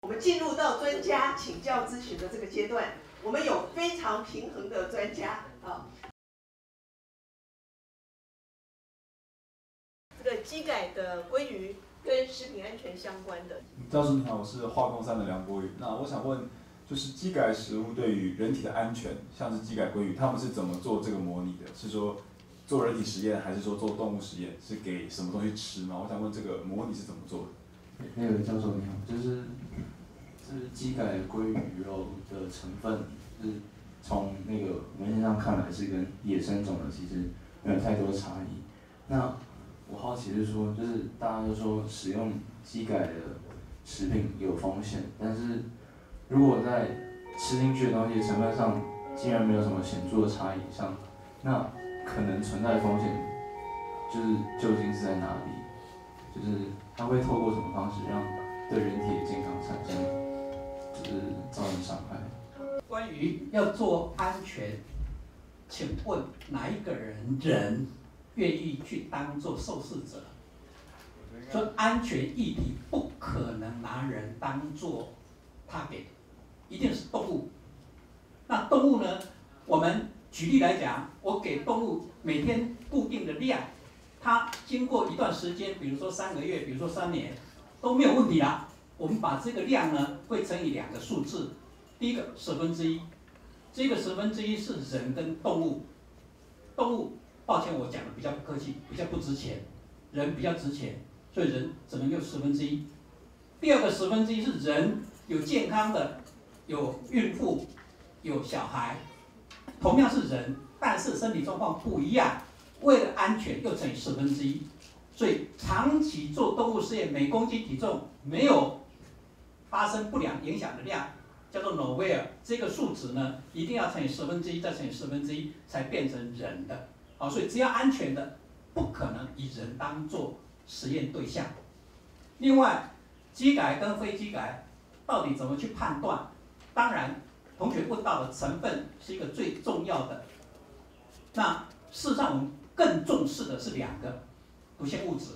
我们进入到专家请教咨询的这个阶段，我们有非常平衡的专家啊。这个机改的鲑鱼跟食品安全相关的。教授你好，我是化工三的梁国宇。那我想问，就是机改食物对于人体的安全，像是机改鲑鱼，他们是怎么做这个模拟的？是说做人体实验，还是说做动物实验？是给什么东西吃吗？我想问这个模拟是怎么做的？那个教授你好，就是就是机改鲑鱼肉的成分，是从那个文献上看来是跟野生种的其实没有太多差异。那我好奇是说，就是大家都说使用机改的食品有风险，但是如果在吃进去的东西成分上竟然没有什么显著的差异上，那可能存在风险就是究竟是在哪里？就是它会透过什么方式让对人体的健康产生，就是造成伤害？关于要做安全，请问哪一个人人愿意去当做受试者？说安全议题不可能拿人当做 target，一定是动物。那动物呢？我们举例来讲，我给动物每天固定的量。它经过一段时间，比如说三个月，比如说三年，都没有问题啦。我们把这个量呢，会乘以两个数字，第一个十分之一，这个十分之一是人跟动物。动物，抱歉我讲的比较不客气，比较不值钱，人比较值钱，所以人只能用十分之一。第二个十分之一是人有健康的，有孕妇，有小孩，同样是人，但是身体状况不一样。为了安全，又乘以十分之一，所以长期做动物试验，每公斤体重没有发生不良影响的量，叫做 nowhere，这个数值呢，一定要乘以十分之一，再乘以十分之一，才变成人的。好，所以只要安全的，不可能以人当做实验对象。另外，机改跟非机改到底怎么去判断？当然，同学问到的成分是一个最重要的。那事实上，我们更重视的是两个毒性物质、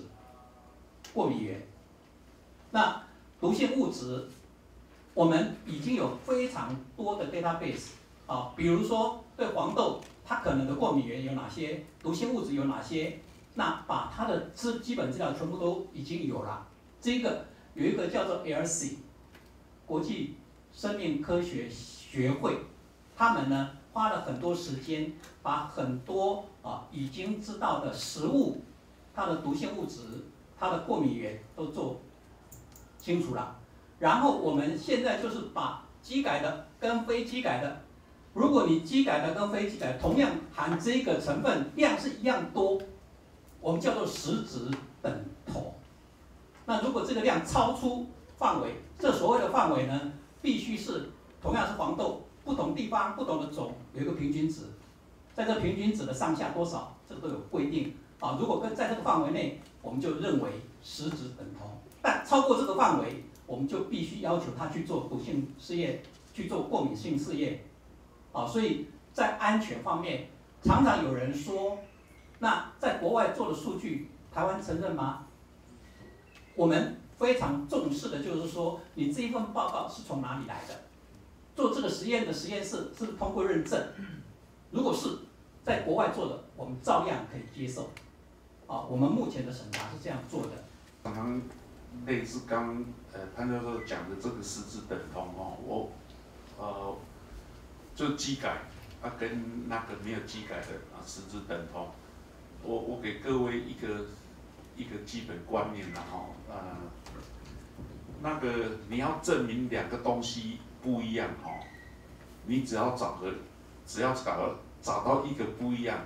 过敏源。那毒性物质，我们已经有非常多的 database 啊，比如说对黄豆，它可能的过敏源有哪些，毒性物质有哪些，那把它的资基本资料全部都已经有了。这个有一个叫做 LC 国际生命科学学会，他们呢。花了很多时间，把很多啊已经知道的食物，它的毒性物质、它的过敏源都做清楚了。然后我们现在就是把机改的跟非机改的，如果你机改的跟非机改同样含这个成分量是一样多，我们叫做实质等同。那如果这个量超出范围，这所谓的范围呢，必须是同样是黄豆。不同地方、不同的种有一个平均值，在这平均值的上下多少，这个都有规定啊。如果跟在这个范围内，我们就认为实质等同；但超过这个范围，我们就必须要求他去做毒性试验，去做过敏性试验啊。所以在安全方面，常常有人说，那在国外做的数据，台湾承认吗？我们非常重视的就是说，你这一份报告是从哪里来的？做这个实验的实验室是不是通过认证？如果是在国外做的，我们照样可以接受。啊，我们目前的审查是这样做的。刚刚类似刚呃潘教授讲的这个实质等同哦，我呃就机改啊跟那个没有机改的啊实质等同。我我给各位一个一个基本观念啦哈，呃那个你要证明两个东西。不一样哦，你只要找个，只要找到找到一个不一样，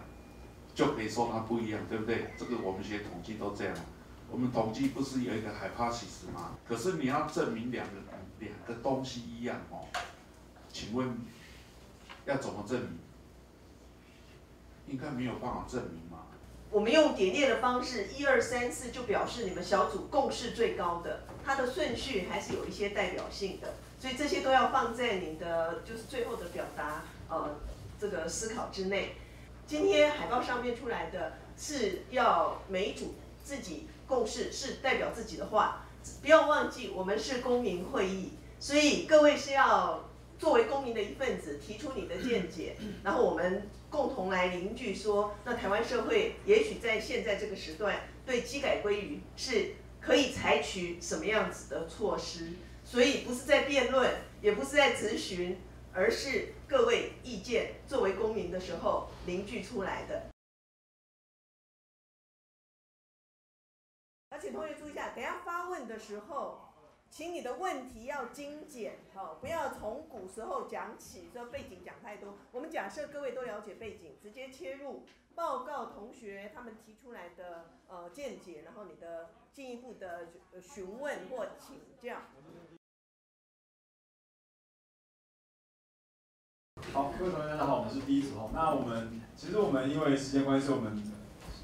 就可以说它不一样，对不对？这个我们学统计都这样。我们统计不是有一个海帕齐斯吗？可是你要证明两个两个东西一样哦，请问要怎么证明？应该没有办法证明嘛。我们用点列的方式，一二三四就表示你们小组共识最高的，它的顺序还是有一些代表性的，所以这些都要放在你的就是最后的表达呃这个思考之内。今天海报上面出来的是要每一组自己共识，是代表自己的话，不要忘记我们是公民会议，所以各位是要作为公民的一份子，提出你的见解，然后我们。共同来凝聚说，那台湾社会也许在现在这个时段对机改归于是可以采取什么样子的措施，所以不是在辩论，也不是在咨询，而是各位意见作为公民的时候凝聚出来的。请同学注意一下，等下发问的时候。请你的问题要精简，哦，不要从古时候讲起，这背景讲太多。我们假设各位都了解背景，直接切入报告同学他们提出来的呃见解，然后你的进一步的询问或请教。好，各位同学大家好，我们是第一组哦。那我们其实我们因为时间关系，我们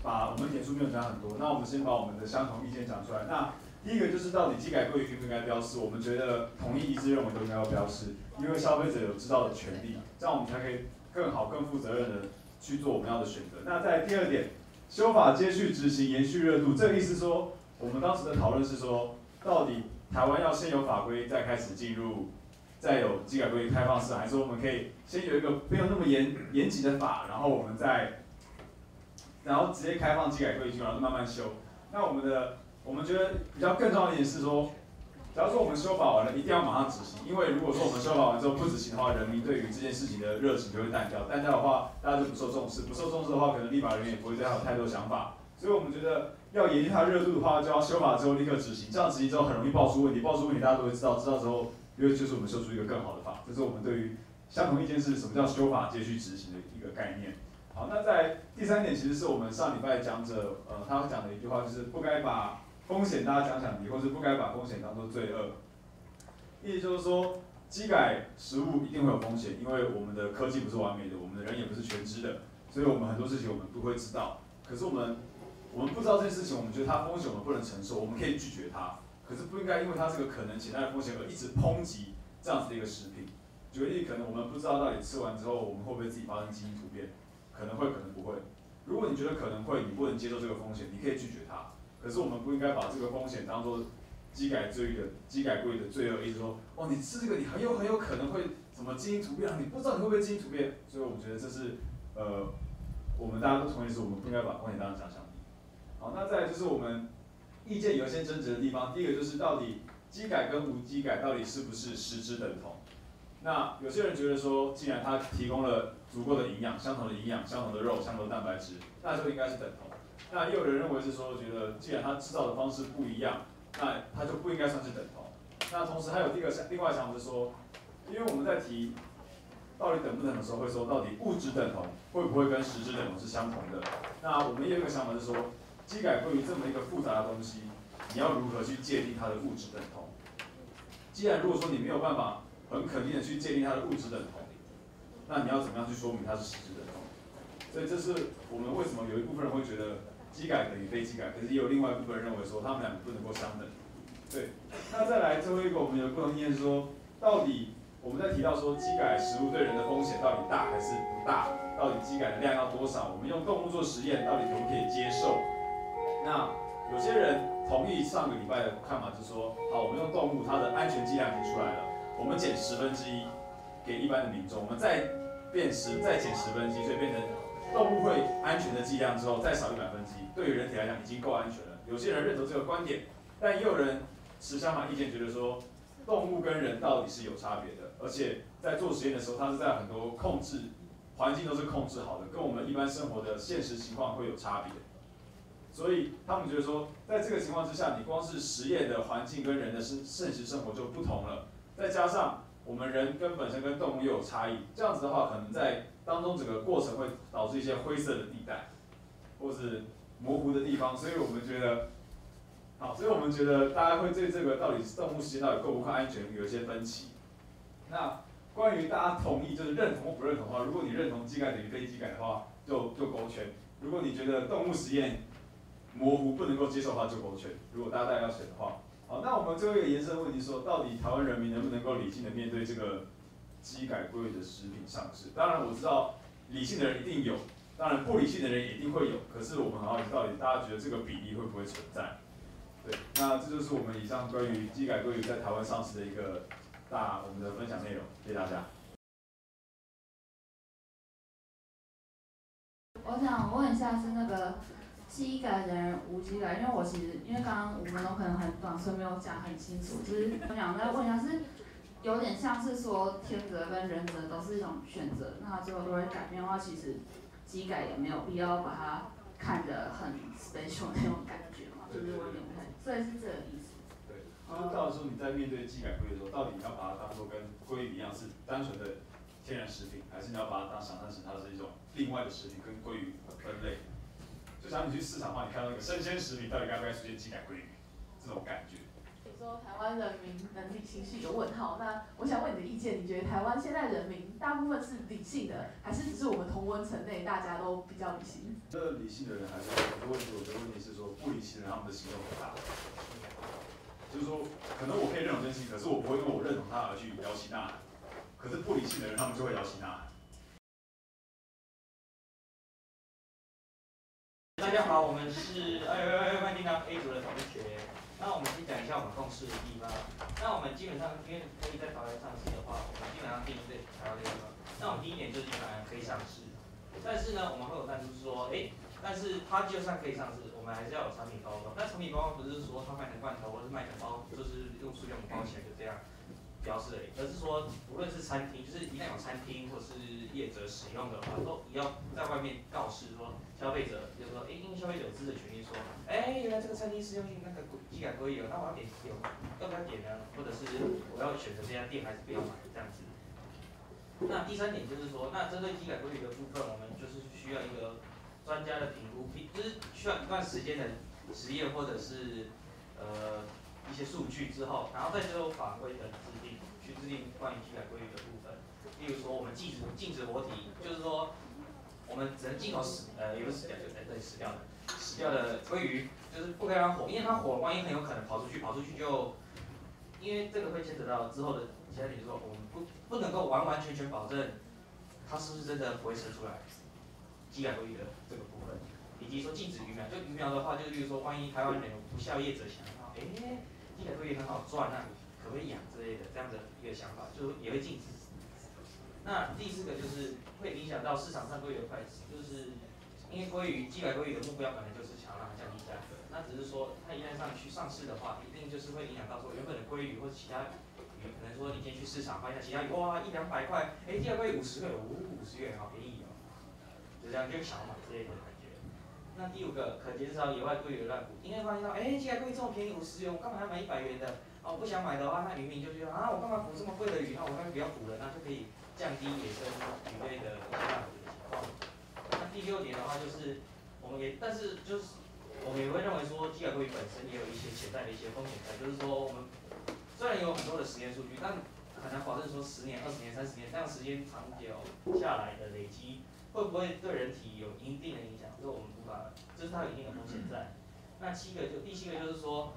把我们点数没有讲很多，那我们先把我们的相同意见讲出来。那第一个就是到底机改贵应不应该标示？我们觉得统一一致认为都应该要标示，因为消费者有知道的权利，这样我们才可以更好、更负责任的去做我们要的选择。那在第二点，修法接续执行，延续热度，这个意思说，我们当时的讨论是说，到底台湾要先有法规再开始进入，再有机改规开放式，还是我们可以先有一个没有那么严严谨的法，然后我们再，然后直接开放机改规进然后慢慢修。那我们的。我们觉得比较更重要的一点是说，假如说我们修法完了，一定要马上执行，因为如果说我们修法完之后不执行的话，人民对于这件事情的热情就会淡掉，淡掉的话，大家就不受重视，不受重视的话，可能立法人员也不会再有太多想法。所以我们觉得要延续它热度的话，就要修法之后立刻执行，这样执行之后很容易爆出问题，爆出问题大家都会知道，知道之后，因为就是我们修出一个更好的法，这是我们对于相同意见是什么叫修法接续执行的一个概念。好，那在第三点，其实是我们上礼拜讲者，呃，他讲的一句话，就是不该把风险大家讲讲题，或是不该把风险当做罪恶。意思就是说，机改食物一定会有风险，因为我们的科技不是完美的，我们的人也不是全知的，所以我们很多事情我们不会知道。可是我们，我们不知道这件事情，我们觉得它风险我们不能承受，我们可以拒绝它。可是不应该因为它是个可能潜在的风险而一直抨击这样子的一个食品。举个例，可能我们不知道到底吃完之后我们会不会自己发生基因突变，可能会，可能不会。如果你觉得可能会，你不能接受这个风险，你可以拒绝它。可是我们不应该把这个风险当做机改罪的机改贵的罪恶，意思说，哦，你吃这个你很有很有可能会什么基因突变啊，你不知道你会不会基因突变，所以我们觉得这是呃，我们大家都同意是，我们不应该把风险当成假想敌。好，那再来就是我们意见有一些争执的地方，第一个就是到底机改跟无机改到底是不是实质等同？那有些人觉得说，既然它提供了足够的营养，相同的营养，相同的肉，相同的蛋白质，那就应该是等同。那也有人认为是说，觉得既然它制造的方式不一样，那它就不应该算是等同。那同时还有第一个想，另外想法是说，因为我们在提到底等不等的时候，会说到底物质等同会不会跟实质等同是相同的？那我们也有一个想法是说，机改对于这么一个复杂的东西，你要如何去界定它的物质等同？既然如果说你没有办法很肯定的去界定它的物质等同，那你要怎么样去说明它是实质等同？所以这是我们为什么有一部分人会觉得。机改等于非机改，可是也有另外一部分人认为说他们两个不能够相等。对，那再来最后一个，我们有不同意见说，到底我们在提到说机改食物对人的风险到底大还是不大？到底机改的量要多少？我们用动物做实验，到底可不可以接受？那有些人同意上个礼拜的看法，就是说，好，我们用动物，它的安全剂量已经出来了，我们减十分之一给一般的民众，我们再变十，再减十分之一，所以变成。动物会安全的剂量之后再少一百分之一，对于人体来讲已经够安全了。有些人认同这个观点，但也有人持相反意见，觉得说动物跟人到底是有差别的，而且在做实验的时候，它是在很多控制环境都是控制好的，跟我们一般生活的现实情况会有差别。所以他们觉得说，在这个情况之下，你光是实验的环境跟人的生现实生活就不同了，再加上我们人跟本身跟动物又有差异，这样子的话，可能在当中整个过程会导致一些灰色的地带，或是模糊的地方，所以我们觉得，好，所以我们觉得大家会对这个到底是动物实验到底够不够安全有一些分歧。那关于大家同意就是认同或不认同的话，如果你认同机改等于非机改的话，就就勾圈；如果你觉得动物实验模糊不能够接受的话，就勾圈。如果大家要选的话，好，那我们最后一个延伸问题说，到底台湾人民能不能够理性的面对这个机改归的食品上市？当然我知道理性的人一定有，当然不理性的人一定会有。可是我们很好奇，到底大家觉得这个比例会不会存在？对，那这就是我们以上关于机改归在台湾上市的一个大我们的分享内容，谢谢大家。我想问一下，是那个机改的人无机改，因为我其实因为刚刚五分钟可能很短，所以没有讲很清楚。就是我想再问一下，是有点像是说天择跟人择都是一种选择，那最后都会改变的话，其实机改也没有必要把它看得很 special 那种感觉嘛，就是我有点不太，所以是这个意思。对，就是到时候你在面对机改规的时候，到底你要把它当做跟鲑鱼一样是单纯的天然食品，还是你要把它当想象成它是一种另外的食品，跟鲑鱼分类？就像你去市场的话，你看到那个生鲜食品，到底该不该出现机改鲑鱼？这种感觉。说台湾人民能理性是一个问号，那我想问你的意见，你觉得台湾现在人民大部分是理性的，还是只是我们同温层内大家都比较理性？这理性的人还是有个问题，我觉得问题是说不理性的人他们的行动很大。就是说，可能我可以认同真心，可是我不会因为我认同他而去摇旗呐。可是不理性的人，他们就会摇旗呐喊。大家好，我们是二二二欢迎到 A 组的同学。那我们先讲一下我们共事的地方。那我们基本上因为可以在台湾上市的话，我们基本上定义在台湾的地方。那我们第一点就是基本来可以上市，但是呢，我们会有弹出说，哎，但是它就算可以上市，我们还是要有产品包装。那产品包装不是说它卖成罐头或是卖成包，就是用塑料膜包起来就这样。标示而已，而是说，无论是餐厅，就是一旦有餐厅或是业者使用的话，都要在外面告示说，消费者就是说，哎，因为消费者有知的权利说，哎，原来这个餐厅是用那个机改可以了，那我要点有要不要点呢？或者是我要选择这家店还是不要买这样子。那第三点就是说，那针对机改规矩的部分，我们就是需要一个专家的评估，就是需要一段时间的实验或者是呃一些数据之后，然后再就法规的制定。去制定关于机改鲑鱼的部分，例如说我们禁止禁止活体，就是说我们只能进口死呃有死掉就在这里死掉的死掉的鲑鱼，就是不可以让它活，因为它活万一很有可能跑出去，跑出去就因为这个会牵扯到之后的其他点，说我们不不能够完完全全保证它是不是真的不会生出来机改鲑鱼的这个部分，以及说禁止鱼苗，就鱼苗的话，就例如说万一台湾人有不孝业者想到，哎机改鲑鱼很好赚那。可不可以养之类的这样的一个想法，就也会禁止。那第四个就是会影响到市场上鲑鱼的快，就是因为鲑鱼寄来鲑鱼的目标可能就是想要让它降低价格，那只是说它一旦上去上市的话，一定就是会影响到说原本的鲑鱼或者其他鱼，可能说你先去市场发现其他鱼哇一两百块，哎，寄来鲑鱼五十块，五五十元好便宜哦，就这样就想买之类的感觉。那第五个可减少野外鲑鱼的乱捕，因为发现到哎寄来鲑鱼这么便宜五十元，我干嘛要买一百元的？哦，不想买的话，那渔民就觉得啊，我干嘛捕这么贵的鱼？那我干脆不要捕了，那就可以降低野生鱼类的一些滥捕的情况。那第六点的话就是，我们也但是就是我们也会认为说，基改鲑鱼本身也有一些潜在的一些风险在，就是说我们虽然有很多的实验数据，但很难保证说十年、二十年、三十年这样时间长久下来的累积，会不会对人体有一定的影响？这我们无法，这是它有一定的风险在。那七个就第七个就是说。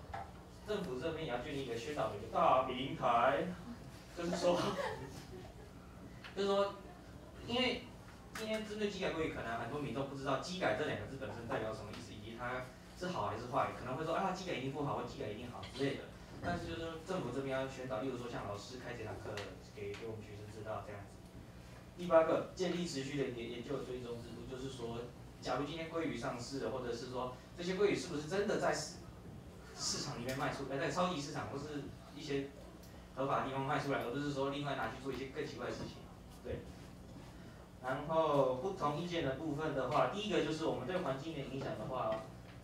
政府这边也要建立一个宣导的一个大平台，就是说，就是说，因为今天针对机改会可能很多民众不知道“机改”这两个字本身代表什么意思，以及它是好还是坏，可能会说啊，机改一定不好，或机改一定好之类的。但是就是，政府这边要宣导，例如说像老师开这堂课，给给我们学生知道这样子。第八个，建立持续的研研究追踪制度，就是说，假如今天鲑鱼上市了，或者是说这些鲑鱼是不是真的在市市场里面卖出，呃，在超级市场或是一些合法地方卖出来，而不是说另外拿去做一些更奇怪的事情，对。然后不同意见的部分的话，第一个就是我们对环境的影响的话，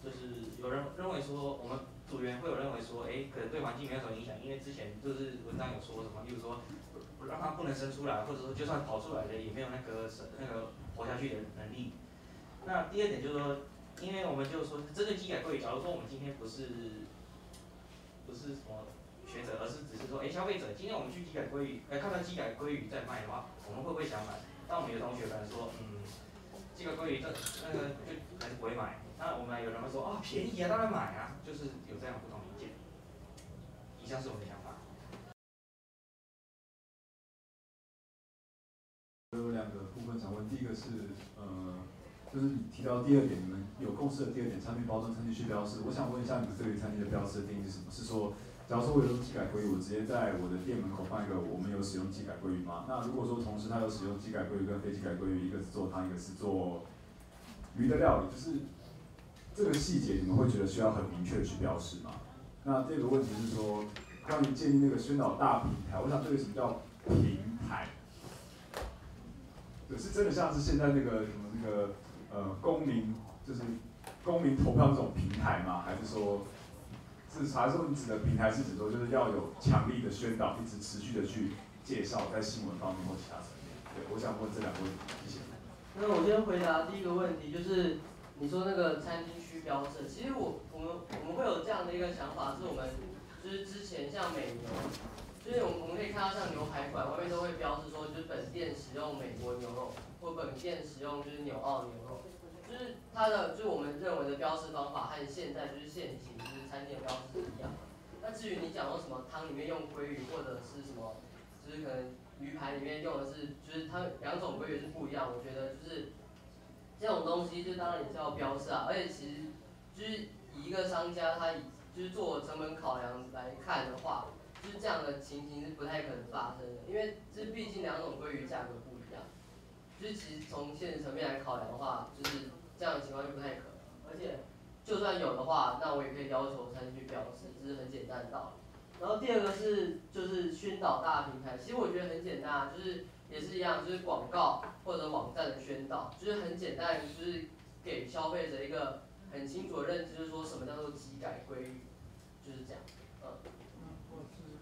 就是有人认为说，我们组员会有认为说，哎，可能对环境没有什么影响，因为之前就是文章有说什么，例如说让它不能生出来，或者说就算跑出来了，也没有那个生那个活下去的能力。那第二点就是说。因为我们就是说，针对机改鲑鱼，假如说我们今天不是不是什么学者，而是只是说，哎，消费者，今天我们去机改鲑鱼，哎，看到机改鲑鱼在卖的话，我们会不会想买？但我们有同学可能说，嗯，鸡改鲑鱼这那个就还是不会买。那我们有人会说哦便宜啊，当然买啊，就是有这样不同意见。以上是我的想法。有两个部分想问，第一个是呃，就是你提到第二点，你们有共识的第二点，产品包装、餐具去标示。我想问一下，你们对于餐具的标示的定义是什么？是说，假如说我有用机改鲑鱼，我直接在我的店门口放一个我们有使用机改鲑鱼吗？那如果说同时它有使用机改鲑鱼跟非机改鲑鱼，一个是做汤，一个是做鱼的料理，就是这个细节你们会觉得需要很明确去标示吗？那第二个问题是说，关于建立那个宣导大平台，我想这个什么叫平台？对，是真的像是现在那个什么那个呃公民，就是公民投票这种平台吗？还是说，是还是说你指的平台是指说就是要有强力的宣导，一直持续的去介绍在新闻方面或其他层面？对，我想问这两个问题，那我先回答第一个问题，就是你说那个餐厅区标示，其实我我们我们会有这样的一个想法，是我们就是之前像美牛。就是我们我们可以看到像牛排馆外面都会标示说，就是本店使用美国牛肉，或本店使用就是纽澳牛肉，就是它的就是我们认为的标示方法和现在就是现行就是餐厅标识一样。那至于你讲到什么汤里面用鲑鱼或者是什么，就是可能鱼排里面用的是就是它两种鲑鱼是不一样，我觉得就是这种东西就当然也是要标示啊，而且其实就是一个商家他以就是做成本考量来看的话。就是这样的情形是不太可能发生的，因为这毕竟两种鲑鱼价格不一样。就是其实从现实层面来考量的话，就是这样的情况就不太可能。而且就算有的话，那我也可以要求餐厅去标示，这是很简单的道理。然后第二个是就是宣导大平台，其实我觉得很简单啊，就是也是一样，就是广告或者网站的宣导，就是很简单，就是给消费者一个很清楚的认知，就是说什么叫做机改规律，就是这样。嗯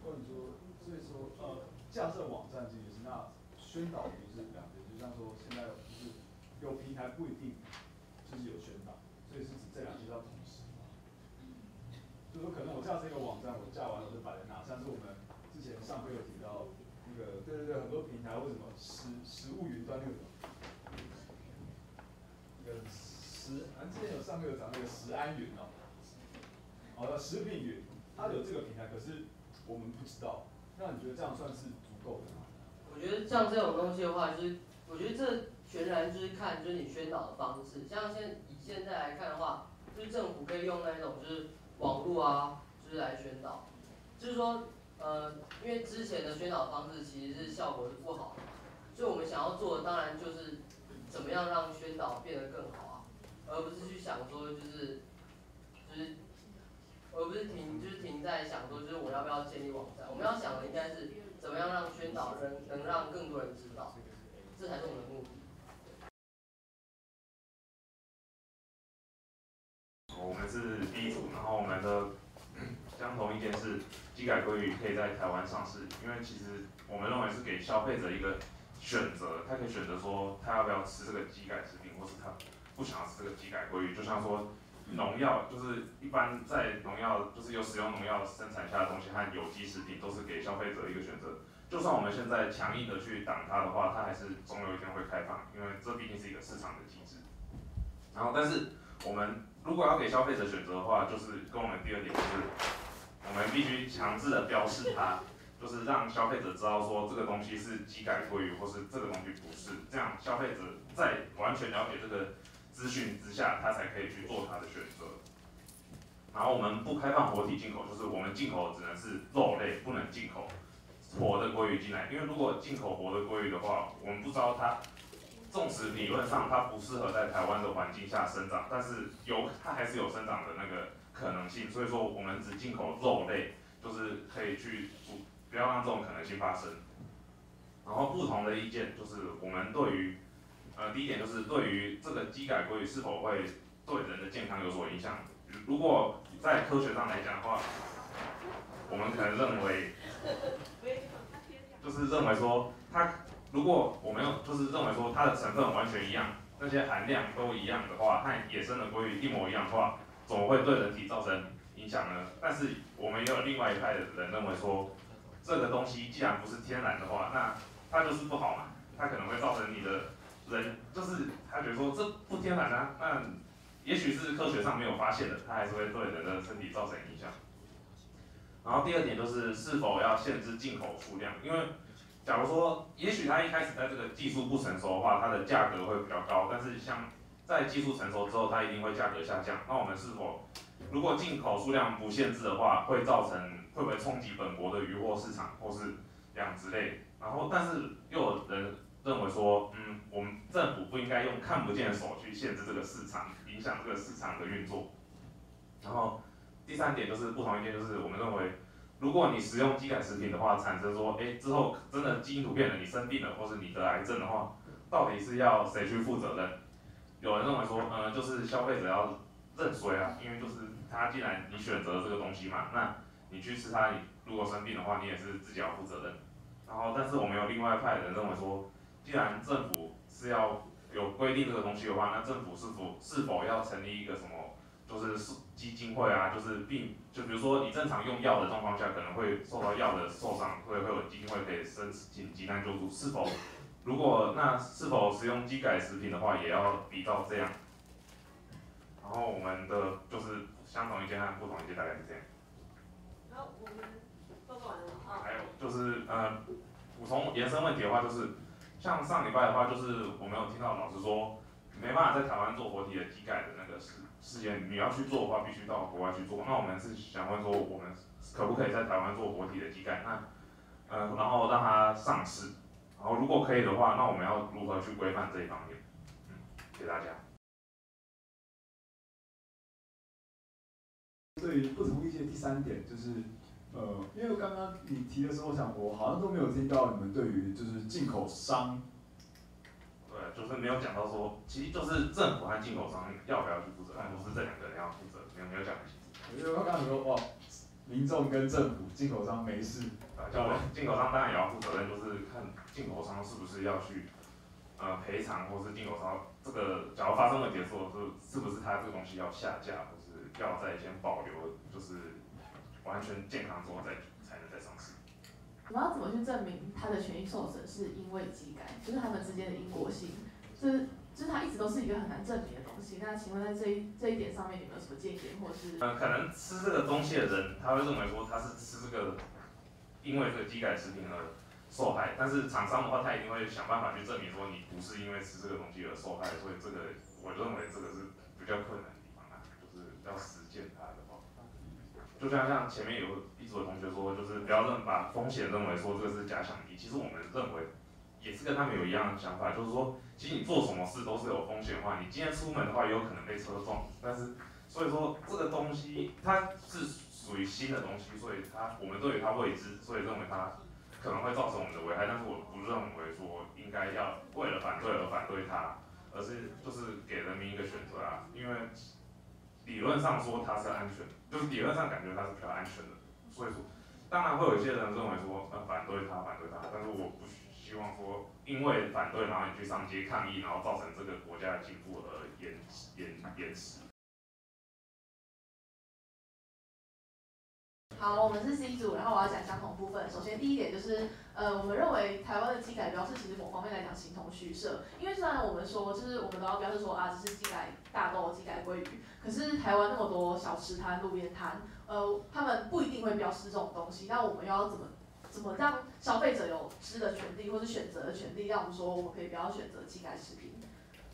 或者说，所以说，呃，架设网站这件事，那宣导就是两边，就像说现在就是有平台不一定就是有宣导，所以是指这两件要同时。就说可能我架设一个网站，我架完了就摆在那，像是我们之前上课有提到那个，对对对，很多平台为什么食食物云端那个，那个食，咱之前有上课有讲那个食安云哦，哦，食品云，它有这个平台，可是。我们不知道，那你觉得这样算是足够的吗？我觉得像这种东西的话，就是我觉得这全然就是看就是你宣导的方式。像现以现在来看的话，就是政府可以用那种就是网络啊，就是来宣导。就是说，呃，因为之前的宣导方式其实是效果是不好的，所以我们想要做的当然就是怎么样让宣导变得更好啊，而不是去想说就是就是。而不是停，就是停在想说，就是我要不要建立网站？我们要想的应该是怎么样让宣导能能让更多人知道，这才是我们的目的。我们是第一组，然后我们的相同意见是，机改鲑鱼可以在台湾上市，因为其实我们认为是给消费者一个选择，他可以选择说他要不要吃这个机改食品，或是他不想要吃这个机改鲑鱼，就像说。农药就是一般在农药就是有使用农药生产下的东西和有机食品都是给消费者一个选择。就算我们现在强硬的去挡它的话，它还是总有一天会开放，因为这毕竟是一个市场的机制。然后，但是我们如果要给消费者选择的话，就是跟我们第二点就是，我们必须强制的标示它，就是让消费者知道说这个东西是机改鲑鱼，或是这个东西不是，这样消费者在完全了解这个。资讯之下，他才可以去做他的选择。然后我们不开放活体进口，就是我们进口只能是肉类，不能进口活的鲑鱼进来。因为如果进口活的鲑鱼的话，我们不知道它，纵使理论上它不适合在台湾的环境下生长，但是有它还是有生长的那个可能性。所以说我们只进口肉类，就是可以去不不要让这种可能性发生。然后不同的意见就是我们对于。呃，第一点就是对于这个机改鲑鱼是否会对人的健康有所影响。如果在科学上来讲的话，我们可能认为，就是认为说它，如果我们用就是认为说它的成分完全一样，那些含量都一样的话，和野生的鲑鱼一模一样的话，怎么会对人体造成影响呢？但是我们也有另外一派的人认为说，这个东西既然不是天然的话，那它就是不好嘛，它可能会造成你的。人就是他觉得说这不天然啊，那也许是科学上没有发现的，它还是会对人的身体造成影响。然后第二点就是是否要限制进口数量，因为假如说，也许它一开始在这个技术不成熟的话，它的价格会比较高，但是像在技术成熟之后，它一定会价格下降。那我们是否如果进口数量不限制的话，会造成会不会冲击本国的渔获市场或是养殖类？然后，但是又有人认为说，嗯，我们政府不应该用看不见的手去限制这个市场，影响这个市场的运作。然后第三点就是不同意见，就是我们认为，如果你食用基改食品的话，产生说，哎，之后真的基因突变了，你生病了，或是你得癌症的话，到底是要谁去负责任？有人认为说，呃，就是消费者要认衰啊，因为就是他既然你选择这个东西嘛，那你去吃它，如果生病的话，你也是自己要负责任。然后，但是我们有另外派的人认为说，既然政府是要有规定这个东西的话，那政府是否是否要成立一个什么？就是基金会啊，就是病，就比如说你正常用药的状况下，可能会受到药的受伤，会会有基金会可以申请急难救助。是否如果那是否使用机改食品的话，也要比照这样。然后我们的就是相同一件和不同一件大概是这样。好，我们报告完了啊。还有就是呃，补充延伸问题的话，就是像上礼拜的话，就是我们有听到老师说没办法在台湾做活体的机改的那个事。事件你要去做的话，必须到国外去做。那我们是想问说，我们可不可以在台湾做活体的机盖？那，呃，然后让它上市。然后如果可以的话，那我们要如何去规范这一方面？嗯，谢谢大家。对于不同意见第三点就是，呃，因为刚刚你提的时候，我想我好像都没有听到你们对于就是进口商。对，就是没有讲到说，其实就是政府和进口商要不要去负责，而不是这两个人要负责，没有没有讲清楚。因为我刚刚说，哇，民众跟政府，进口商没事，啊，就进口商当然也要负责任，就是看进口商是不是要去，呃，赔偿，或是进口商这个假如发生问题的时候，是是不是他这个东西要下架，或是要再先保留，就是完全健康之后再才能再上市。我要怎么去证明他的权益受损是因为机改，就是他们之间的因果性，就是就是它一直都是一个很难证明的东西。那请问在这一这一点上面，你们有什么见解，或是？嗯，可能吃这个东西的人，他会认为说他是吃这个，因为这个机改食品而受害，但是厂商的话，他一定会想办法去证明说你不是因为吃这个东西而受害，所以这个我认为这个是比较困难的地方啊，就是要实践它的话，就像像前面有一组。的同学说，就是不要认把风险认为说这个是假想敌。其实我们认为也是跟他们有一样的想法，就是说，其实你做什么事都是有风险的话，你今天出门的话也有可能被车撞。但是，所以说这个东西它是属于新的东西，所以它我们对于它未知，所以认为它可能会造成我们的危害。但是我不认为说应该要为了反对而反对它，而是就是给人民一个选择啊。因为理论上说它是安全，就是理论上感觉它是比较安全的。所以说，当然会有一些人认为说，呃，反对他，反对他，但是我不希望说，因为反对，然后你去上街抗议，然后造成这个国家的进步而延延延迟。好，我们是 C 组，然后我要讲相同部分。首先第一点就是，呃，我们认为台湾的机改标示其实某方面来讲形同虚设，因为虽然我们说，就是我们都要标示说啊，这是机改大豆、机改鲑鱼，可是台湾那么多小吃摊、路边摊。呃，他们不一定会标示这种东西，那我们要怎么怎么让消费者有知的权利或是选择的权利？让我们说我们可以不要选择机改食品，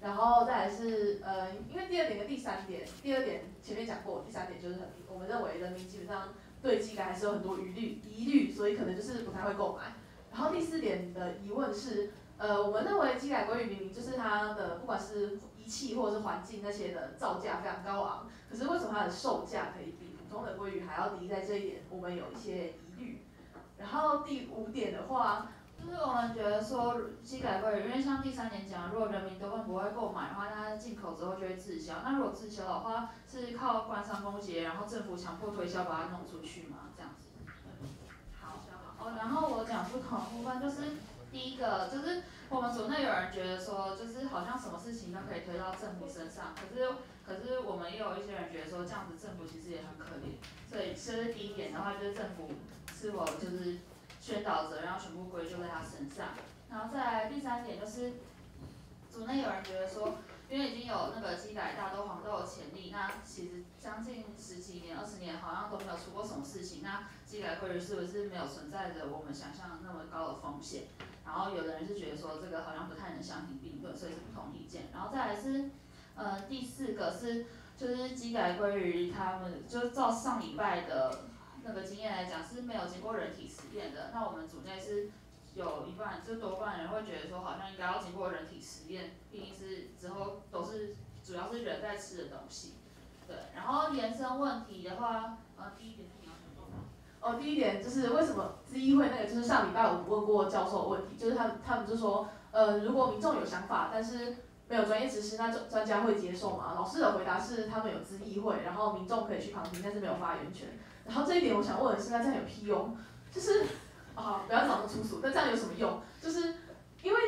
然后再来是呃，因为第二点跟第三点，第二点前面讲过，第三点就是很我们认为人民基本上对机改还是有很多疑虑疑虑，所以可能就是不太会购买。然后第四点的疑问是，呃，我们认为机改鲑鱼明明就是它的不管是仪器或者是环境那些的造价非常高昂，可是为什么它的售价可以比？普通的鲑鱼还要低，在这一点我们有一些疑虑。然后第五点的话，就是我们觉得说机改鲑鱼，因为像第三年讲，如果人民都会不会购买的话，它进口之后就会滞销。那如果滞销的话，是靠官商勾结，然后政府强迫推销把它弄出去嘛？这样子。好，好。然后我讲不同部分，就是第一个，就是我们组内有人觉得说，就是好像什么事情都可以推到政府身上，可是。可是我们也有一些人觉得说，这样子政府其实也很可怜，所以这是第一点的话，就是政府是否就是宣导责任要全部归咎在他身上。然后再来第三点就是，组内有人觉得说，因为已经有那个基改大豆、黄豆的潜力，那其实将近十几年、二十年好像都没有出过什么事情，那基改鲑鱼是不是没有存在着我们想象那么高的风险？然后有的人是觉得说这个好像不太能相提并论，所以是不同意见。然后再来是，呃，第四个是就是基改鲑鱼，他们就照上礼拜的那个经验来讲是没有经过人体实验的。那我们组内是有一半，就多半人会觉得说好像应该要经过人体实验，毕竟是之后都是主要是人在吃的东西。对，然后延伸问题的话，呃，第一点是你要什么？哦，第一点就是为什么咨议会那个就是上礼拜我们问过教授问题，就是他他们就说，呃，如果民众有想法，但是没有专业知识，那专专家会接受吗？老师的回答是他们有咨议会，然后民众可以去旁听，但是没有发言权。然后这一点我想问的是，那这样有屁用？就是啊，不要讲那粗俗，那这样有什么用？就是因为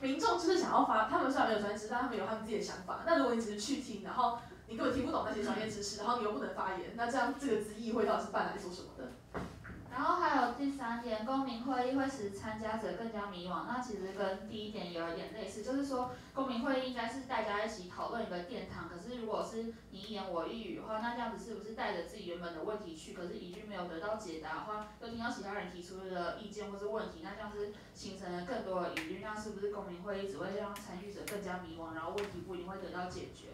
民众就是想要发，他们虽然没有专业知识，但他们有他们自己的想法。那如果你只是去听，然后你根本听不懂那些专业知识，然后你又不能发言，那这样这个字议会到底是办来做什么的？然后还有第三点，公民会议会使参加者更加迷惘。那其实跟第一点有一点类似，就是说公民会议应该是大家一起讨论一个殿堂，可是如果是你一言我一语的话，那这样子是不是带着自己原本的问题去，可是疑虑没有得到解答的话，又听到其他人提出的意见或是问题，那这样是形成了更多的疑虑，那是不是公民会议只会让参与者更加迷惘，然后问题不一定会得到解决？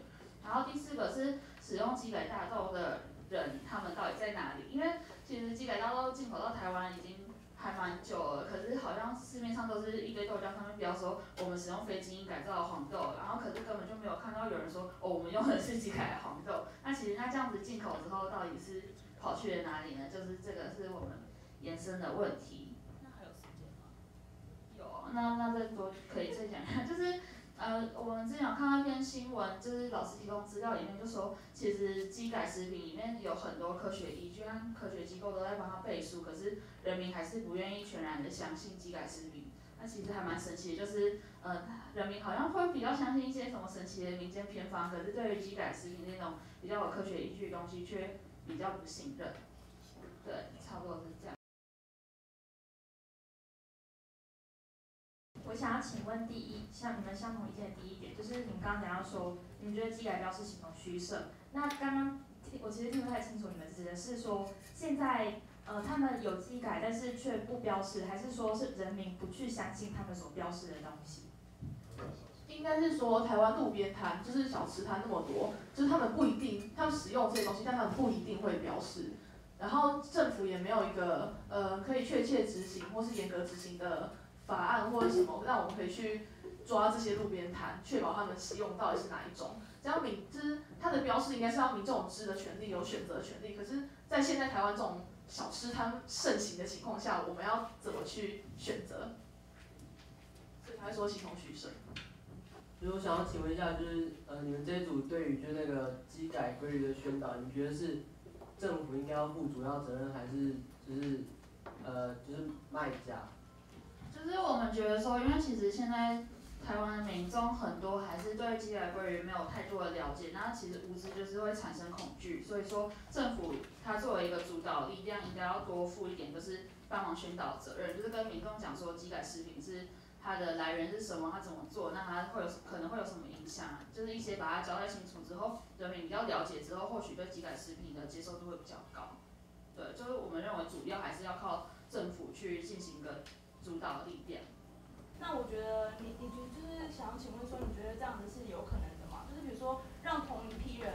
然后第四个是使用积累大豆的人，他们到底在哪里？因为其实基改大豆进口到台湾已经还蛮久了，可是好像市面上都是一堆豆浆上面标说我们使用非基因改造的黄豆，然后可是根本就没有看到有人说哦我们用的是基改的黄豆。那其实那这样子进口之后到底是跑去了哪里呢？就是这个是我们延伸的问题。那还有时间吗？有，那那再多可以再讲一下，就是。呃，我们之前有看到一篇新闻，就是老师提供资料里面就说，其实机改食品里面有很多科学依据，和科学机构都在帮他背书，可是人民还是不愿意全然的相信机改食品。那其实还蛮神奇的，就是呃，人民好像会比较相信一些什么神奇的民间偏方，可是对于机改食品那种比较有科学依据的东西却比较不信任。对，差不多是这样。我想要请问第一，像你们相同意见的第一点，就是你们刚刚讲到说，你们觉得基改标是形同虚设。那刚刚听我其实听不太清楚，你们指的是说现在呃他们有基改，但是却不标示，还是说是人民不去相信他们所标示的东西？应该是说台湾路边摊就是小吃摊那么多，就是他们不一定他们使用这些东西，但他们不一定会标示。然后政府也没有一个呃可以确切执行或是严格执行的。法案或者什么，让我们可以去抓这些路边摊，确保他们使用到底是哪一种。这样民就是它的标示应该是让民众有知的权利，有选择权利。可是，在现在台湾这种小吃摊盛行的情况下，我们要怎么去选择？所以才会说形同虚设。所以我想要请问一下，就是呃，你们这一组对于就那个机改规律的宣导，你觉得是政府应该要负主要责任，还是就是呃就是卖家？就是我们觉得说，因为其实现在台湾的民众很多还是对基改鲑鱼没有太多的了解，那其实无知就是会产生恐惧，所以说政府它作为一个主导力量，应该要多负一点，就是帮忙宣导责任，就是跟民众讲说基改食品是它的来源是什么，它怎么做，那它会有可能会有什么影响，就是一些把它交代清楚之后，人民比较了解之后，或许对基改食品的接受度会比较高。对，就是我们认为主要还是要靠政府去进行一个。主导力量。那我觉得你，你就就是想请问说，你觉得这样子是有可能的吗？就是比如说，让同一批人，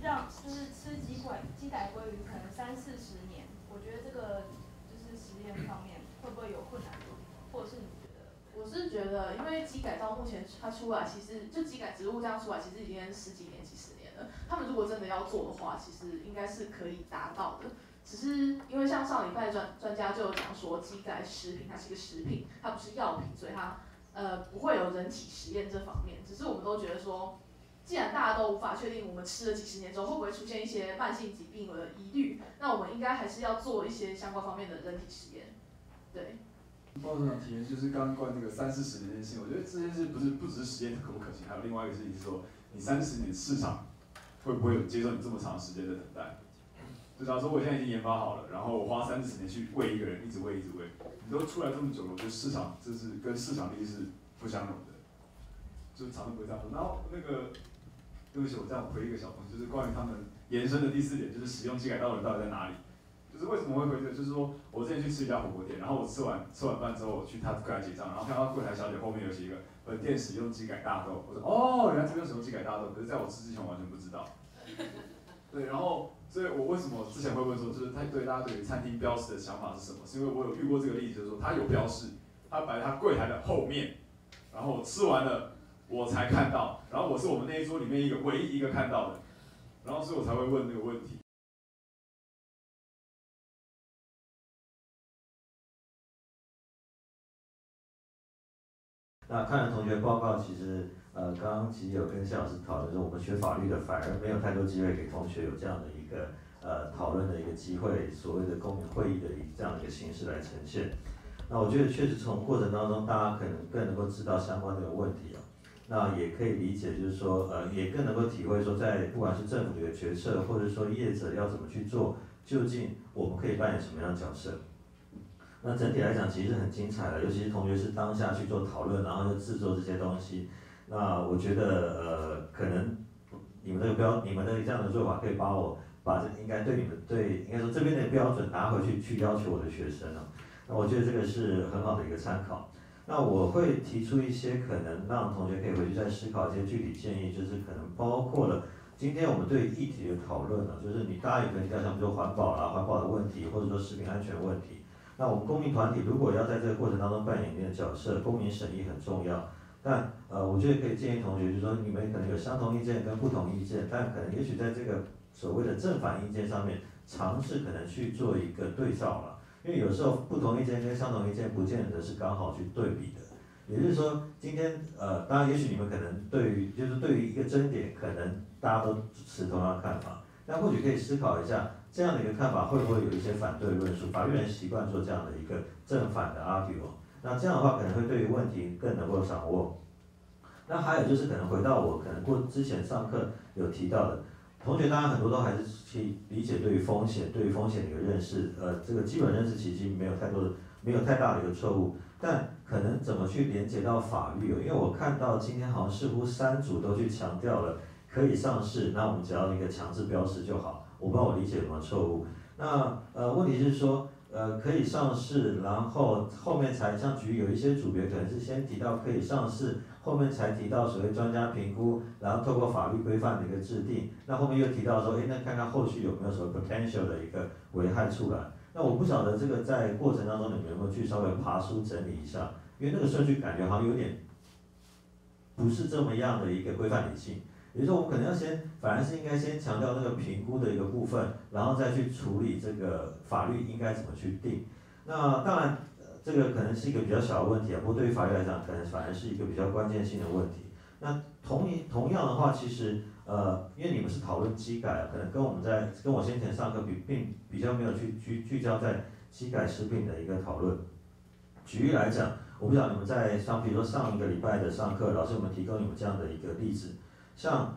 让就是吃鸡拐鸡改鲑鱼，可能三四十年，我觉得这个就是实验方面会不会有困难度，或者是你觉得？我是觉得，因为鸡改到目前它出来，其实就鸡改植物这样出来，其实已经十几年、几十年了。他们如果真的要做的话，其实应该是可以达到的。只是因为像上礼拜专专家就有讲说，鸡仔食品它是一个食品，它不是药品，所以它呃不会有人体实验这方面。只是我们都觉得说，既然大家都无法确定我们吃了几十年之后会不会出现一些慢性疾病的疑虑，那我们应该还是要做一些相关方面的人体实验。对。报社长提问就是刚刚关那个三四十年的事情，我觉得这件事不是不只是实验可不可行，还有另外一个事情是说，你三十年市场会不会有接受你这么长时间的等待？就假如说我现在已经研发好了，然后我花三四十年去喂一个人，一直喂一直喂，你都出来这么久了，我觉得市场就是跟市场力是不相容的。就是常常不会这样说。然后那个，对不起，我再回一个小东西，就是关于他们延伸的第四点，就是使用机改道的人到底在哪里？就是为什么会回这？就是说我之前去吃一家火锅店，然后我吃完吃完饭之后，我去他柜台结账，然后看到柜台小姐后面有写一个本店使用机改大豆，我说哦，原来这边使用机改大豆，可是在我吃之前我完全不知道。对，然后所以我为什么之前会问说，就是他对大家对于餐厅标识的想法是什么？是因为我有遇过这个例子，就是说他有标识，他摆在他柜台的后面，然后吃完了我才看到，然后我是我们那一桌里面一个唯一一个看到的，然后所以我才会问这个问题。那看了同学报告，其实呃，刚刚其实有跟谢老师讨论说，我们学法律的反而没有太多机会给同学有这样的一个呃讨论的一个机会，所谓的公民会议的一这样的一个形式来呈现。那我觉得确实从过程当中，大家可能更能够知道相关的问题啊，那也可以理解，就是说呃，也更能够体会说，在不管是政府的决策，或者说业者要怎么去做，究竟我们可以扮演什么样的角色？那整体来讲，其实是很精彩的，尤其是同学是当下去做讨论，然后又制作这些东西。那我觉得，呃，可能你们这个标，你们的这样的做法，可以把我把这应该对你们对应该说这边的标准拿回去，去要求我的学生啊。那我觉得这个是很好的一个参考。那我会提出一些可能让同学可以回去再思考一些具体建议，就是可能包括了今天我们对议题的讨论啊，就是你大家也可以讲像比如说环保啦、环保的问题，或者说食品安全问题。那我们公民团体如果要在这个过程当中扮演一定的角色，公民审议很重要。那呃，我觉得可以建议同学，就是说你们可能有相同意见跟不同意见，但可能也许在这个所谓的正反意见上面，尝试可能去做一个对照了。因为有时候不同意见跟相同意见不见得是刚好去对比的。也就是说，今天呃，当然也许你们可能对于就是对于一个争点，可能大家都持同样的看法，但或许可以思考一下。这样的一个看法会不会有一些反对论述？法律人习惯做这样的一个正反的 argue，那这样的话可能会对于问题更能够掌握。那还有就是可能回到我可能过之前上课有提到的，同学当然很多都还是去理解对于风险，对于风险的一个认识，呃，这个基本认识其实没有太多的，没有太大的一个错误。但可能怎么去连接到法律？因为我看到今天好像似乎三组都去强调了可以上市，那我们只要一个强制标识就好。我不知道我理解有没有错误。那呃，问题是说，呃，可以上市，然后后面才像局有一些组别可能是先提到可以上市，后面才提到所谓专家评估，然后透过法律规范的一个制定，那后面又提到说，哎，那看看后续有没有什么 potential 的一个危害出来。那我不晓得这个在过程当中你们有没有去稍微爬书整理一下，因为那个顺序感觉好像有点不是这么样的一个规范理性。比如说，我们可能要先，反而是应该先强调那个评估的一个部分，然后再去处理这个法律应该怎么去定。那当然，这个可能是一个比较小的问题啊，不过对于法律来讲，可能反而是一个比较关键性的问题。那同一同样的话，其实呃，因为你们是讨论机改，可能跟我们在跟我先前上课比并比较没有去聚聚焦在机改食品的一个讨论。举例来讲，我不知道你们在上，比如说上一个礼拜的上课，老师有没有提供你们这样的一个例子？像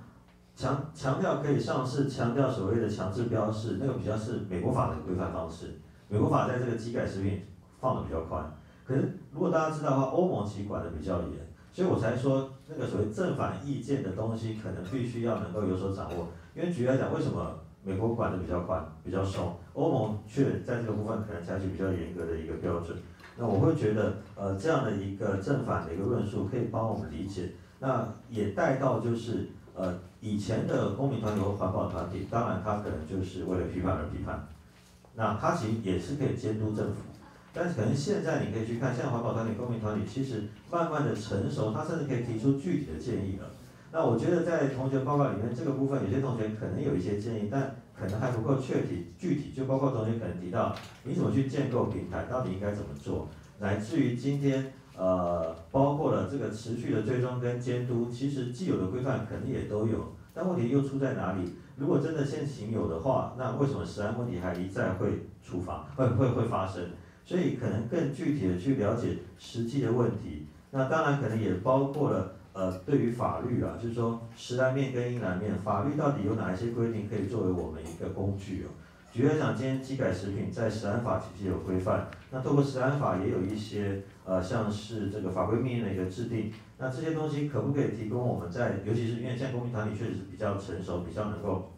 强强调可以上市，强调所谓的强制标示，那个比较是美国法的规范方式。美国法在这个机改食品放的比较宽，可是如果大家知道的话，欧盟其实管的比较严，所以我才说那个所谓正反意见的东西，可能必须要能够有所掌握。因为举例来讲，为什么美国管的比较宽、比较松，欧盟却在这个部分可能采取比较严格的一个标准？那我会觉得，呃，这样的一个正反的一个论述，可以帮我们理解。那也带到就是，呃，以前的公民团体和环保团体，当然他可能就是为了批判而批判，那他其实也是可以监督政府，但是可能现在你可以去看，现在环保团体、公民团体其实慢慢的成熟，他甚至可以提出具体的建议了。那我觉得在同学报告里面这个部分，有些同学可能有一些建议，但可能还不够确体具体，就包括同学可能提到，你怎么去建构平台，到底应该怎么做，乃至于今天。呃，包括了这个持续的追踪跟监督，其实既有的规范肯定也都有，但问题又出在哪里？如果真的现行有的话，那为什么实案问题还一再会触发，会会 会发生？所以可能更具体的去了解实际的问题，那当然可能也包括了呃，对于法律啊，就是说实案面跟阴暗面，法律到底有哪一些规定可以作为我们一个工具哦？举例来讲，今天基改食品在食安法其实有规范，那透过食安法也有一些呃像是这个法规命令的一个制定，那这些东西可不可以提供我们在，尤其是因为现在公民团体确实是比较成熟，比较能够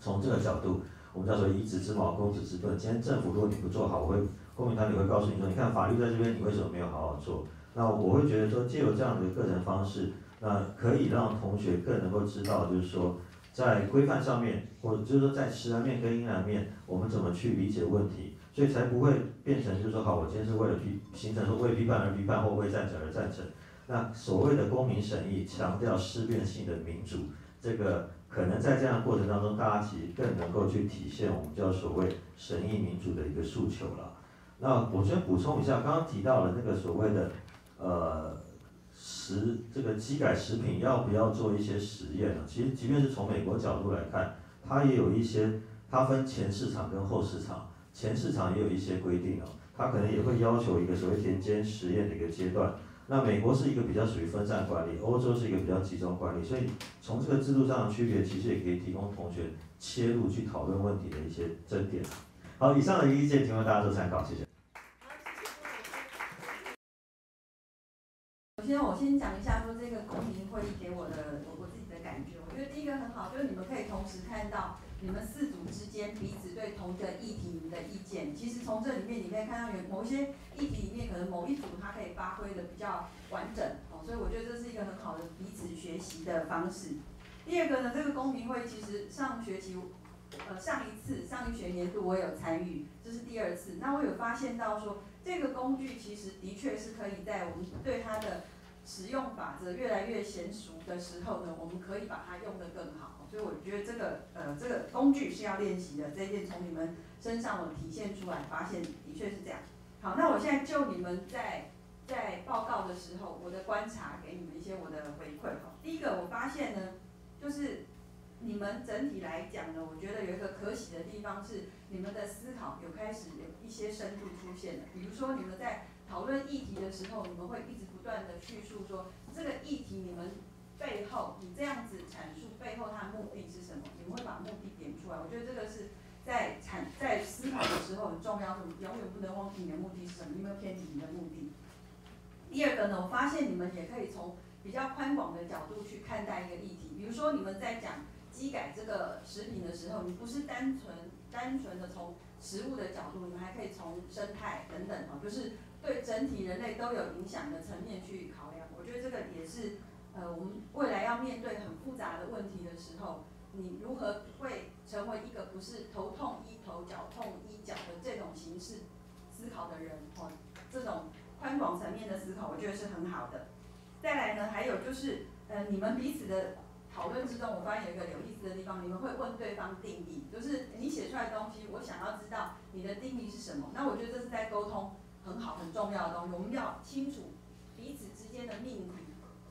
从这个角度，我们叫做以子之矛攻子之盾。今天政府如果你不做好，我会公民团体会告诉你说，你看法律在这边，你为什么没有好好做？那我会觉得说，借由这样的一个人方式，那可以让同学更能够知道，就是说。在规范上面，或者就是说在实然面跟阴然面，我们怎么去理解问题，所以才不会变成就是说，好，我今天是为了批，形成说为批判而批判，或为赞成而赞成。那所谓的公民审议，强调思辨性的民主，这个可能在这样的过程当中，大家其实更能够去体现我们叫所谓审议民主的一个诉求了。那我先补充一下，刚刚提到了那个所谓的，呃。食这个机改食品要不要做一些实验呢？其实，即便是从美国角度来看，它也有一些，它分前市场跟后市场，前市场也有一些规定哦，它可能也会要求一个所谓田间实验的一个阶段。那美国是一个比较属于分散管理，欧洲是一个比较集中管理，所以从这个制度上的区别，其实也可以提供同学切入去讨论问题的一些争点。好，以上的意见请供大家做参考，谢谢。先，我先讲一下说这个公民会议给我的我我自己的感觉。我觉得第一个很好，就是你们可以同时看到你们四组之间彼此对同一个议题的意见。其实从这里面你可以看到有某一些议题里面，可能某一组它可以发挥的比较完整哦，所以我觉得这是一个很好的彼此学习的方式。第二个呢，这个公民会其实上学期呃上一次上一学年度我有参与，这是第二次。那我有发现到说这个工具其实的确是可以在我们对它的使用法则越来越娴熟的时候呢，我们可以把它用得更好。所以我觉得这个呃这个工具是要练习的，这一点从你们身上我体现出来，发现的确是这样。好，那我现在就你们在在报告的时候，我的观察给你们一些我的回馈哈。第一个我发现呢，就是你们整体来讲呢，我觉得有一个可喜的地方是你们的思考有开始有一些深度出现了。比如说你们在讨论议题的时候，你们会一直。不断的叙述说这个议题你们背后，你这样子阐述背后它的目的是什么？你们会把目的点出来。我觉得这个是在阐在思考的时候很重要的，永远不能忘记你的目的是什么，有没有偏离你的目的？第二个呢，我发现你们也可以从比较宽广的角度去看待一个议题。比如说你们在讲机改这个食品的时候，你不是单纯单纯的从食物的角度，你们还可以从生态等等哈，就是。对整体人类都有影响的层面去考量，我觉得这个也是，呃，我们未来要面对很复杂的问题的时候，你如何会成为一个不是头痛医头、脚痛医脚的这种形式思考的人？哦，这种宽广层面的思考，我觉得是很好的。再来呢，还有就是，呃，你们彼此的讨论之中，我发现有一个有意思的地方，你们会问对方定义，就是你写出来的东西，我想要知道你的定义是什么。那我觉得这是在沟通。很好，很重要的东西，我们要清楚彼此之间的命题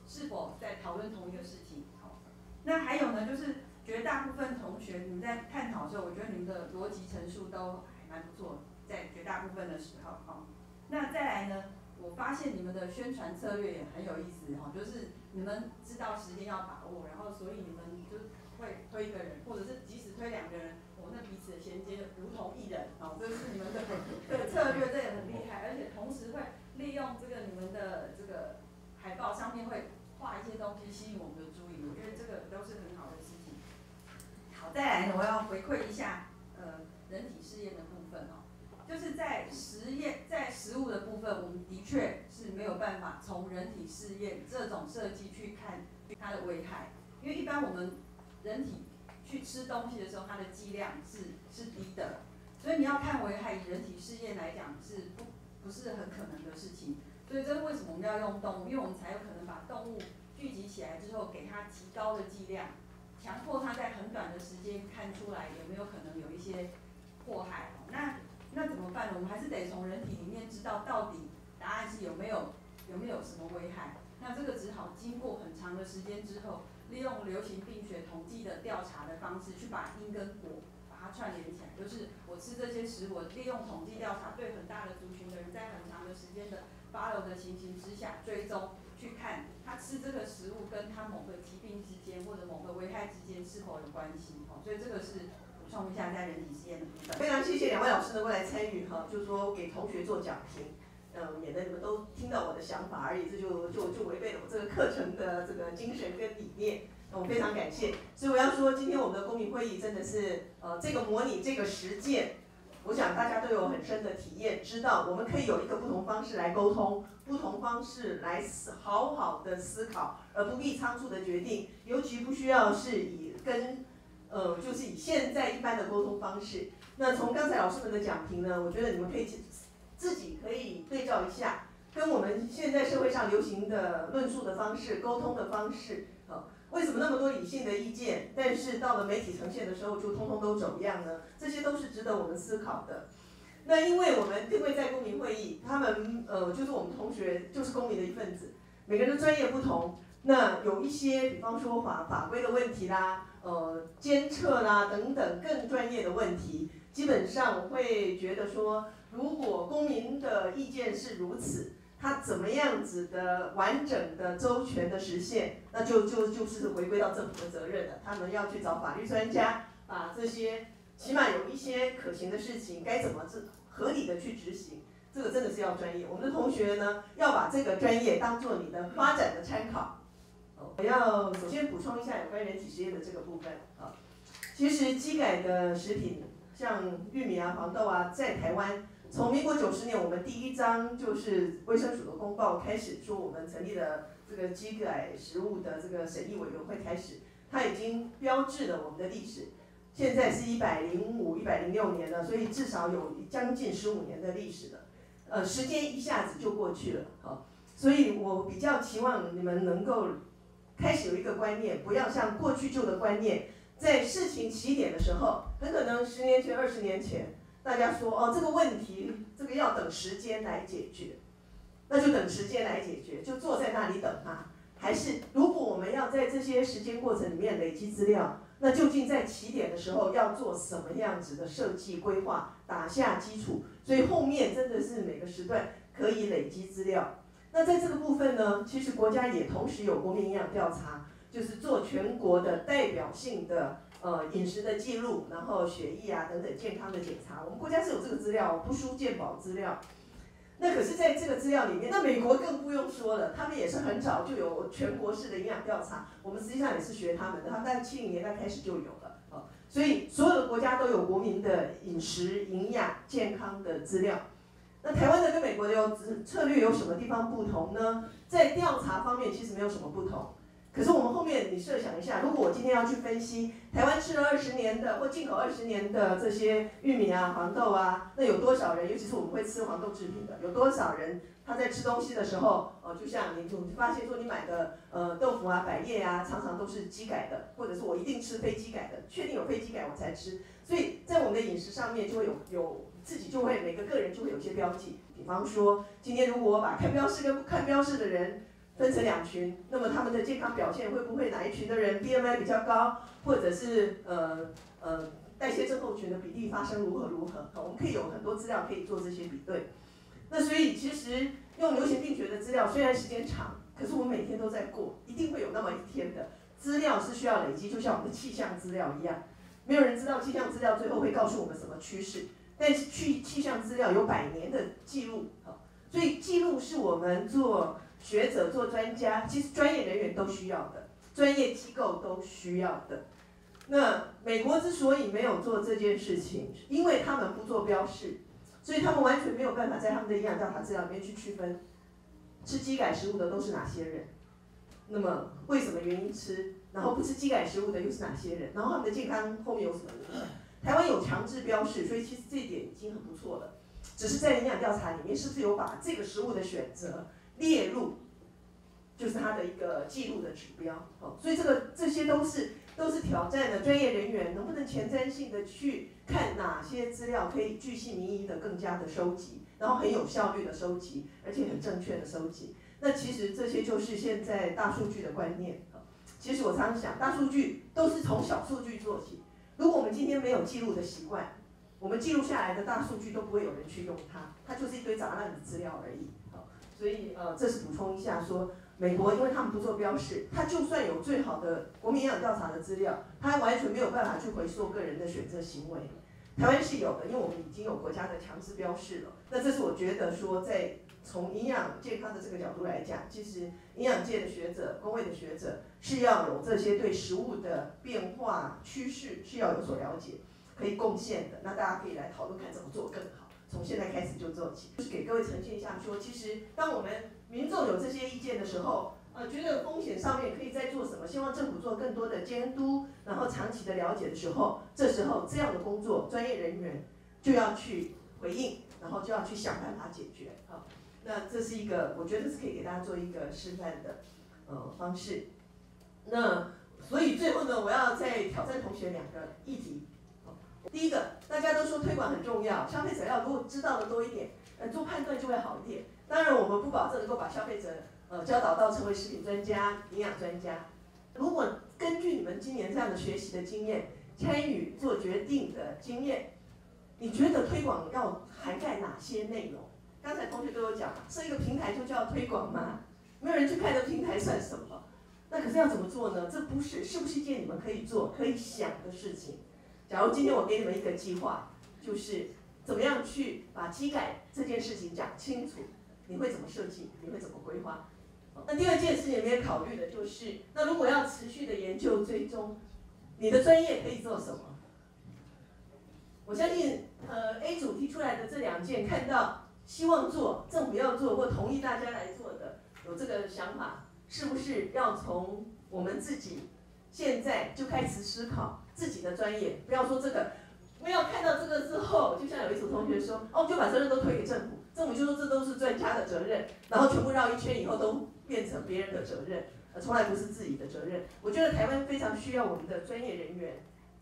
是否在讨论同一个事情。好，那还有呢，就是绝大部分同学你们在探讨的时候，我觉得你们的逻辑陈述都还蛮不错，在绝大部分的时候。好，那再来呢，我发现你们的宣传策略也很有意思哈，就是你们知道时间要把握，然后所以你们就会推一个人，或者是即使推两个人。我那彼此的衔接如同一人，啊，这是你们的的策略，这也很厉害，而且同时会利用这个你们的这个海报上面会画一些东西吸引我们的注意，我觉得这个都是很好的事情。好，再来，我要回馈一下呃人体试验的部，就是在实验在食物的部分，我们的确是没有办法从人体试验这种设计去看它的危害，因为一般我们人体。去吃东西的时候，它的剂量是是低的，所以你要看危害，以人体试验来讲是不不是很可能的事情。所以这是为什么我们要用动物，因为我们才有可能把动物聚集起来之后，给它极高的剂量，强迫它在很短的时间看出来有没有可能有一些祸害。那那怎么办呢？我们还是得从人体里面知道到底答案是有没有有没有什么危害。那这个只好经过很长的时间之后。利用流行病学统计的调查的方式，去把因跟果把它串联起来。就是我吃这些食物，利用统计调查，对很大的族群的人，在很长的时间的 follow 的情形之下，追踪去看他吃这个食物跟他某个疾病之间或者某个危害之间是否有关系。哦，所以这个是充一下在人体实验的部分。非常谢谢两位老师能够来参与哈，就是说给同学做讲评，嗯，免得你们都听到我的想法而已，这就就就违背了我这个课程的这个精神跟理念。那我非常感谢，所以我要说，今天我们的公民会议真的是呃这个模拟这个实践，我想大家都有很深的体验，知道我们可以有一个不同方式来沟通，不同方式来思好好的思考，而不必仓促的决定，尤其不需要是以跟呃就是以现在一般的沟通方式。那从刚才老师们的讲评呢，我觉得你们可以自己可以对照一下，跟我们现在社会上流行的论述的方式、沟通的方式，啊，为什么那么多理性的意见，但是到了媒体呈现的时候就通通都走样呢？这些都是值得我们思考的。那因为我们定位在公民会议，他们呃就是我们同学就是公民的一份子，每个人的专业不同，那有一些比方说法法规的问题啦，呃监测啦等等更专业的问题，基本上我会觉得说，如果公民的意见是如此。它怎么样子的完整的周全的实现，那就就就是回归到政府的责任了。他们要去找法律专家，把这些起码有一些可行的事情该怎么执合理的去执行，这个真的是要专业。我们的同学呢，要把这个专业当做你的发展的参考。我要首先补充一下有关人体实验的这个部分啊，其实机改的食品，像玉米啊、黄豆啊，在台湾。从民国九十年，我们第一章就是卫生署的公报开始说，我们成立了这个机改食物的这个审议委员会开始，它已经标志了我们的历史。现在是一百零五、一百零六年了，所以至少有将近十五年的历史了。呃，时间一下子就过去了，好，所以我比较期望你们能够开始有一个观念，不要像过去旧的观念，在事情起点的时候，很可能十年前、二十年前。大家说哦，这个问题这个要等时间来解决，那就等时间来解决，就坐在那里等啊。还是如果我们要在这些时间过程里面累积资料，那究竟在起点的时候要做什么样子的设计规划，打下基础？所以后面真的是每个时段可以累积资料。那在这个部分呢，其实国家也同时有国民营养调查，就是做全国的代表性的。呃，饮食的记录，然后血液啊等等健康的检查，我们国家是有这个资料，不输健保资料。那可是在这个资料里面，那美国更不用说了，他们也是很早就有全国式的营养调查，我们实际上也是学他们的，他们在七零年代开始就有了。所以所有的国家都有国民的饮食、营养、健康的资料。那台湾的跟美国的有策略有什么地方不同呢？在调查方面其实没有什么不同。可是我们后面你设想一下，如果我今天要去分析台湾吃了二十年的或进口二十年的这些玉米啊、黄豆啊，那有多少人，尤其是我们会吃黄豆制品的，有多少人他在吃东西的时候，呃，就像你就发现说你买的呃豆腐啊、百叶啊，常常都是机改的，或者是我一定吃非机改的，确定有非机改我才吃。所以在我们的饮食上面就会有有自己就会每个个人就会有些标记，比方说今天如果我把看标示跟不看标示的人。分成两群，那么他们的健康表现会不会哪一群的人 BMI 比较高，或者是呃呃代谢症候群的比例发生如何如何？我们可以有很多资料可以做这些比对。那所以其实用流行病学的资料虽然时间长，可是我们每天都在过，一定会有那么一天的资料是需要累积，就像我们的气象资料一样。没有人知道气象资料最后会告诉我们什么趋势，但是去气象资料有百年的记录，所以记录是我们做。学者做专家，其实专业人员都需要的，专业机构都需要的。那美国之所以没有做这件事情，因为他们不做标示，所以他们完全没有办法在他们的营养调查资料里面去区分吃基改食物的都是哪些人。那么为什么原因吃，然后不吃基改食物的又是哪些人？然后他们的健康后面有什么影响？台湾有强制标示，所以其实这点已经很不错了。只是在营养调查里面，是不是有把这个食物的选择？列入就是它的一个记录的指标，好，所以这个这些都是都是挑战的专业人员能不能前瞻性的去看哪些资料可以具细民意的更加的收集，然后很有效率的收集，而且很正确的收集。那其实这些就是现在大数据的观念。其实我常常想，大数据都是从小数据做起。如果我们今天没有记录的习惯，我们记录下来的大数据都不会有人去用它，它就是一堆杂乱的资料而已。所以呃，这是补充一下说，美国因为他们不做标示，他就算有最好的国民营养调查的资料，他完全没有办法去回溯个人的选择行为。台湾是有的，因为我们已经有国家的强制标示了。那这是我觉得说，在从营养健康的这个角度来讲，其实营养界的学者、工位的学者是要有这些对食物的变化趋势是要有所了解，可以贡献的。那大家可以来讨论看怎么做更好，从现在开始就做起。就是给各位呈现一下，说其实当我们民众有这些意见的时候，呃，觉得风险上面可以再做什么，希望政府做更多的监督，然后长期的了解的时候，这时候这样的工作，专业人员就要去回应，然后就要去想办法解决好。那这是一个，我觉得是可以给大家做一个示范的呃方式。那所以最后呢，我要再挑战同学两个议题。第一个，大家都说推广很重要，消费者要如果知道的多一点，呃，做判断就会好一点。当然，我们不保证能够把消费者。呃，教导到成为食品专家、营养专家。如果根据你们今年这样的学习的经验、参与做决定的经验，你觉得推广要涵盖哪些内容？刚才同学都有讲，设一个平台就叫推广吗？没有人去看这个平台算什么？那可是要怎么做呢？这不是是不是一件你们可以做、可以想的事情？假如今天我给你们一个计划，就是怎么样去把机改这件事情讲清楚，你会怎么设计？你会怎么规划？那第二件事情没有考虑的就是，那如果要持续的研究追踪，你的专业可以做什么？我相信，呃，A 组提出来的这两件，看到希望做，政府要做或同意大家来做的，有这个想法，是不是要从我们自己现在就开始思考自己的专业？不要说这个，不要看到这个之后，就像有一组同学说，哦，就把责任都推给政府，政府就说这都是专家的责任，然后全部绕一圈以后都。变成别人的责任，从来不是自己的责任。我觉得台湾非常需要我们的专业人员，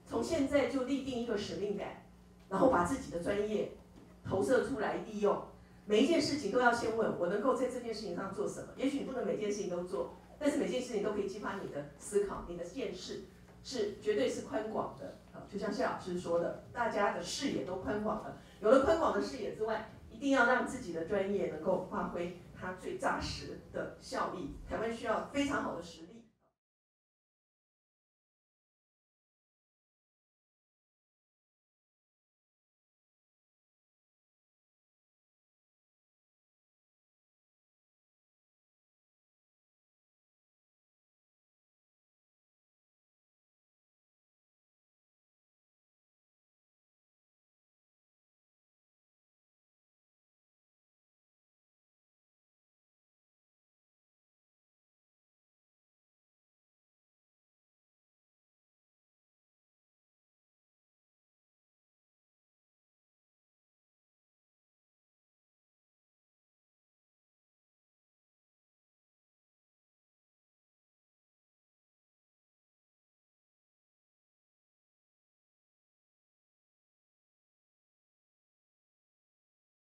从现在就立定一个使命感，然后把自己的专业投射出来利用。每一件事情都要先问我能够在这件事情上做什么。也许你不能每件事情都做，但是每件事情都可以激发你的思考，你的见识是绝对是宽广的。啊，就像谢老师说的，大家的视野都宽广了。有了宽广的视野之外，一定要让自己的专业能够发挥。它最扎实的效益，台湾需要非常好的实力。